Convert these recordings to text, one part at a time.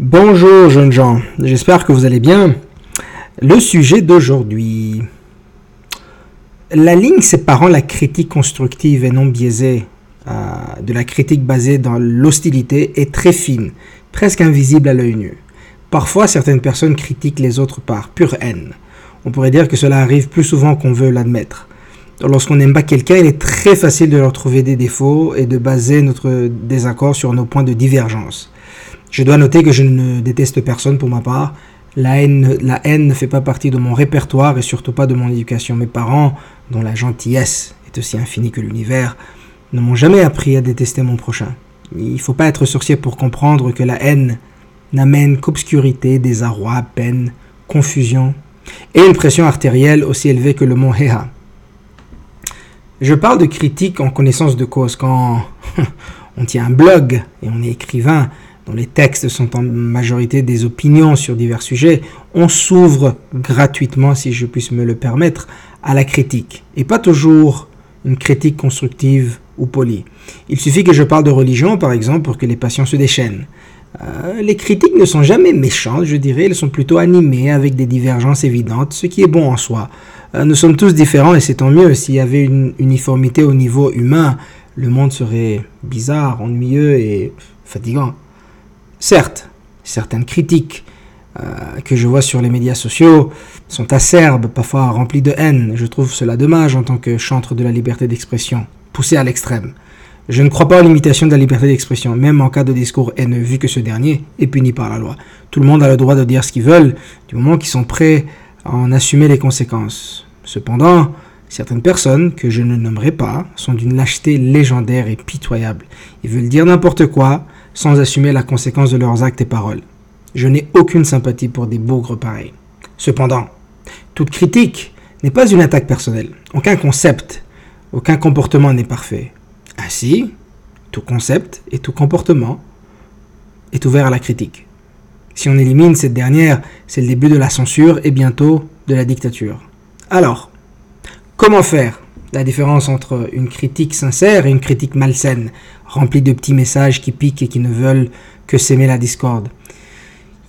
Bonjour jeunes gens, j'espère que vous allez bien. Le sujet d'aujourd'hui. La ligne séparant la critique constructive et non biaisée euh, de la critique basée dans l'hostilité est très fine, presque invisible à l'œil nu. Parfois, certaines personnes critiquent les autres par pure haine. On pourrait dire que cela arrive plus souvent qu'on veut l'admettre. Lorsqu'on n'aime pas quelqu'un, il est très facile de leur trouver des défauts et de baser notre désaccord sur nos points de divergence. Je dois noter que je ne déteste personne pour ma part. La haine, la haine ne fait pas partie de mon répertoire et surtout pas de mon éducation. Mes parents, dont la gentillesse est aussi infinie que l'univers, ne m'ont jamais appris à détester mon prochain. Il ne faut pas être sorcier pour comprendre que la haine n'amène qu'obscurité, désarroi, peine, confusion et une pression artérielle aussi élevée que le mont Heha. Je parle de critique en connaissance de cause quand on tient un blog et on est écrivain dont les textes sont en majorité des opinions sur divers sujets, on s'ouvre gratuitement, si je puisse me le permettre, à la critique. Et pas toujours une critique constructive ou polie. Il suffit que je parle de religion, par exemple, pour que les patients se déchaînent. Euh, les critiques ne sont jamais méchantes, je dirais, elles sont plutôt animées avec des divergences évidentes, ce qui est bon en soi. Euh, nous sommes tous différents et c'est tant mieux. S'il y avait une uniformité au niveau humain, le monde serait bizarre, ennuyeux et fatigant. Certes, certaines critiques euh, que je vois sur les médias sociaux sont acerbes, parfois remplies de haine. Je trouve cela dommage en tant que chantre de la liberté d'expression, poussé à l'extrême. Je ne crois pas aux limitations de la liberté d'expression, même en cas de discours haineux, vu que ce dernier est puni par la loi. Tout le monde a le droit de dire ce qu'ils veulent, du moment qu'ils sont prêts à en assumer les conséquences. Cependant, certaines personnes, que je ne nommerai pas, sont d'une lâcheté légendaire et pitoyable. Ils veulent dire n'importe quoi, sans assumer la conséquence de leurs actes et paroles. Je n'ai aucune sympathie pour des bougres pareils. Cependant, toute critique n'est pas une attaque personnelle. Aucun concept, aucun comportement n'est parfait. Ainsi, tout concept et tout comportement est ouvert à la critique. Si on élimine cette dernière, c'est le début de la censure et bientôt de la dictature. Alors, comment faire la différence entre une critique sincère et une critique malsaine, remplie de petits messages qui piquent et qui ne veulent que s'aimer la discorde.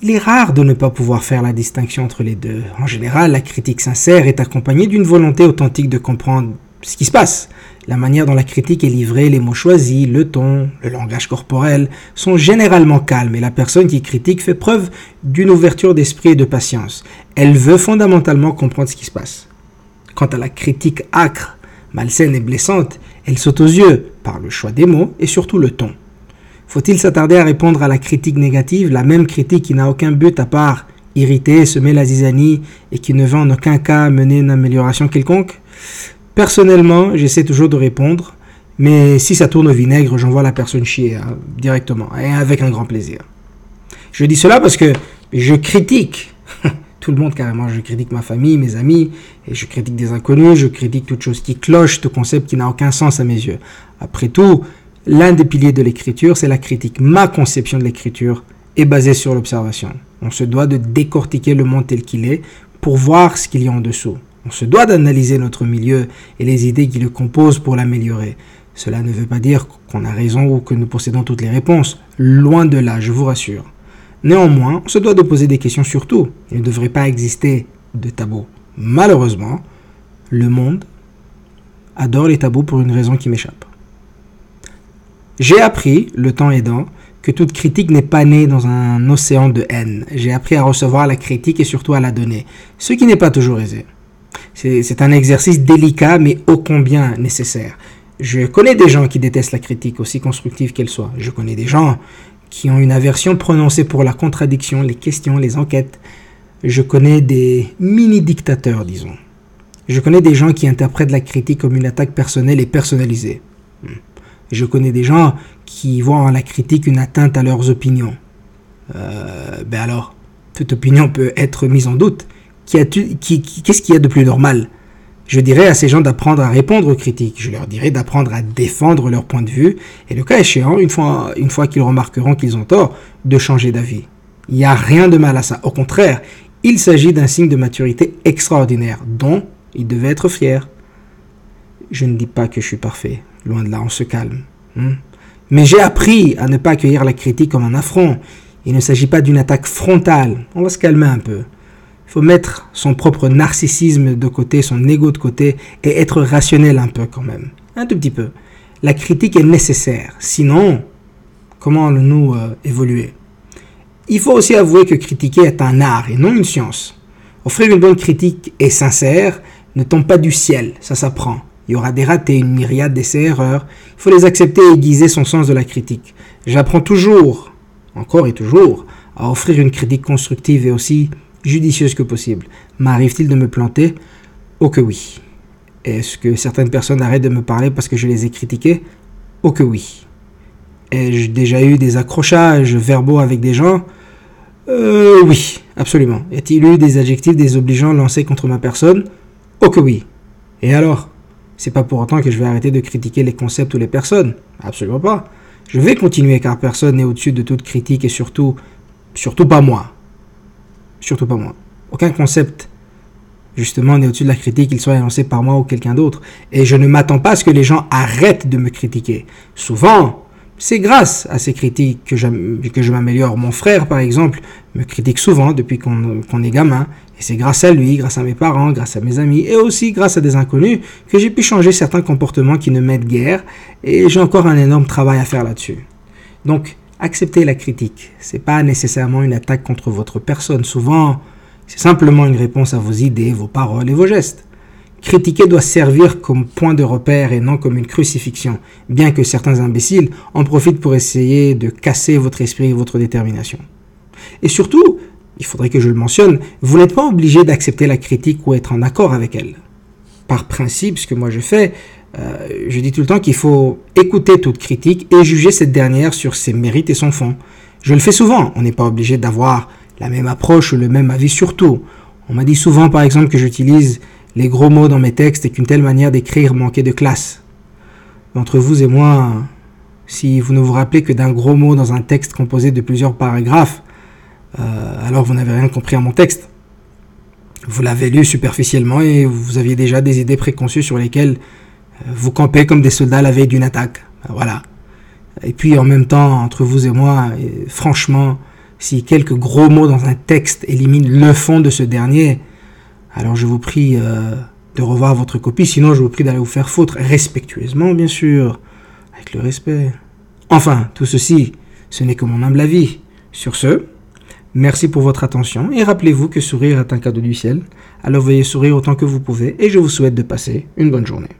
Il est rare de ne pas pouvoir faire la distinction entre les deux. En général, la critique sincère est accompagnée d'une volonté authentique de comprendre ce qui se passe. La manière dont la critique est livrée, les mots choisis, le ton, le langage corporel sont généralement calmes et la personne qui critique fait preuve d'une ouverture d'esprit et de patience. Elle veut fondamentalement comprendre ce qui se passe. Quant à la critique âcre, malsaine et blessante, elle saute aux yeux par le choix des mots et surtout le ton. Faut-il s'attarder à répondre à la critique négative, la même critique qui n'a aucun but à part irriter, semer la zizanie et qui ne veut en aucun cas mener une amélioration quelconque? Personnellement, j'essaie toujours de répondre, mais si ça tourne au vinaigre, j'envoie la personne chier hein, directement et avec un grand plaisir. Je dis cela parce que je critique tout le monde carrément. Je critique ma famille, mes amis, et je critique des inconnus, je critique toute chose qui cloche, tout concept qui n'a aucun sens à mes yeux. Après tout, l'un des piliers de l'écriture, c'est la critique. Ma conception de l'écriture est basée sur l'observation. On se doit de décortiquer le monde tel qu'il est pour voir ce qu'il y a en dessous. On se doit d'analyser notre milieu et les idées qui le composent pour l'améliorer. Cela ne veut pas dire qu'on a raison ou que nous possédons toutes les réponses. Loin de là, je vous rassure. Néanmoins, on se doit de poser des questions sur tout. Il ne devrait pas exister de tabous. Malheureusement, le monde adore les tabous pour une raison qui m'échappe. J'ai appris, le temps aidant, que toute critique n'est pas née dans un océan de haine. J'ai appris à recevoir la critique et surtout à la donner, ce qui n'est pas toujours aisé. C'est un exercice délicat mais ô combien nécessaire. Je connais des gens qui détestent la critique, aussi constructive qu'elle soit. Je connais des gens qui ont une aversion prononcée pour la contradiction, les questions, les enquêtes. Je connais des mini-dictateurs, disons. Je connais des gens qui interprètent la critique comme une attaque personnelle et personnalisée. Je connais des gens qui voient en la critique une atteinte à leurs opinions. Euh, ben alors, toute opinion peut être mise en doute. Qu'est-ce qu'il y a de plus normal? Je dirais à ces gens d'apprendre à répondre aux critiques. Je leur dirais d'apprendre à défendre leur point de vue. Et le cas échéant, une fois, une fois qu'ils remarqueront qu'ils ont tort, de changer d'avis. Il n'y a rien de mal à ça. Au contraire, il s'agit d'un signe de maturité extraordinaire, dont ils devaient être fiers. Je ne dis pas que je suis parfait. Loin de là, on se calme. Hmm. Mais j'ai appris à ne pas accueillir la critique comme un affront Il ne s'agit pas d'une attaque frontale. On va se calmer un peu. Il faut mettre son propre narcissisme de côté, son ego de côté, et être rationnel un peu quand même. Un tout petit peu. La critique est nécessaire. Sinon, comment allons-nous euh, évoluer? Il faut aussi avouer que critiquer est un art et non une science. Offrir une bonne critique et sincère ne tombe pas du ciel, ça s'apprend. Il y aura des ratés, une myriade d'essais-erreurs. Il faut les accepter et aiguiser son sens de la critique. J'apprends toujours, encore et toujours, à offrir une critique constructive et aussi judicieuse que possible. M'arrive-t-il de me planter? Oh que oui. Est-ce que certaines personnes arrêtent de me parler parce que je les ai critiquées? Oh que oui. Ai-je déjà eu des accrochages verbaux avec des gens? Euh, Oui, absolument. Y a-t-il eu des adjectifs désobligeants lancés contre ma personne? Oh que oui. Et alors? C'est pas pour autant que je vais arrêter de critiquer les concepts ou les personnes. Absolument pas. Je vais continuer car personne n'est au-dessus de toute critique et surtout, surtout pas moi. Surtout pas moi. Aucun concept, justement, n'est au-dessus de la critique, qu'il soit lancé par moi ou quelqu'un d'autre. Et je ne m'attends pas à ce que les gens arrêtent de me critiquer. Souvent, c'est grâce à ces critiques que, je m'améliore. Mon frère, par exemple, me critique souvent depuis qu'on est gamin. Et c'est grâce à lui, grâce à mes parents, grâce à mes amis et aussi grâce à des inconnus que j'ai pu changer certains comportements qui ne m'aident guère. Et j'ai encore un énorme travail à faire là-dessus. Donc, accepter la critique. C'est pas nécessairement une attaque contre votre personne. Souvent, c'est simplement une réponse à vos idées, vos paroles et vos gestes. Critiquer doit servir comme point de repère et non comme une crucifixion, bien que certains imbéciles en profitent pour essayer de casser votre esprit et votre détermination. Et surtout, il faudrait que je le mentionne, vous n'êtes pas obligé d'accepter la critique ou être en accord avec elle. Par principe, ce que moi je fais, euh, je dis tout le temps qu'il faut écouter toute critique et juger cette dernière sur ses mérites et son fond. Je le fais souvent, on n'est pas obligé d'avoir la même approche ou le même avis sur tout. On m'a dit souvent par exemple que j'utilise les gros mots dans mes textes et qu'une telle manière d'écrire manquait de classe. Entre vous et moi, si vous ne vous rappelez que d'un gros mot dans un texte composé de plusieurs paragraphes, euh, alors vous n'avez rien compris à mon texte. Vous l'avez lu superficiellement et vous aviez déjà des idées préconçues sur lesquelles euh, vous campez comme des soldats la veille d'une attaque. Ben voilà. Et puis en même temps, entre vous et moi, franchement, si quelques gros mots dans un texte éliminent le fond de ce dernier, alors je vous prie euh, de revoir votre copie, sinon je vous prie d'aller vous faire foutre, respectueusement bien sûr, avec le respect. Enfin, tout ceci, ce n'est que mon humble avis. Sur ce, merci pour votre attention et rappelez-vous que sourire est un cadeau du ciel, alors veuillez sourire autant que vous pouvez et je vous souhaite de passer une bonne journée.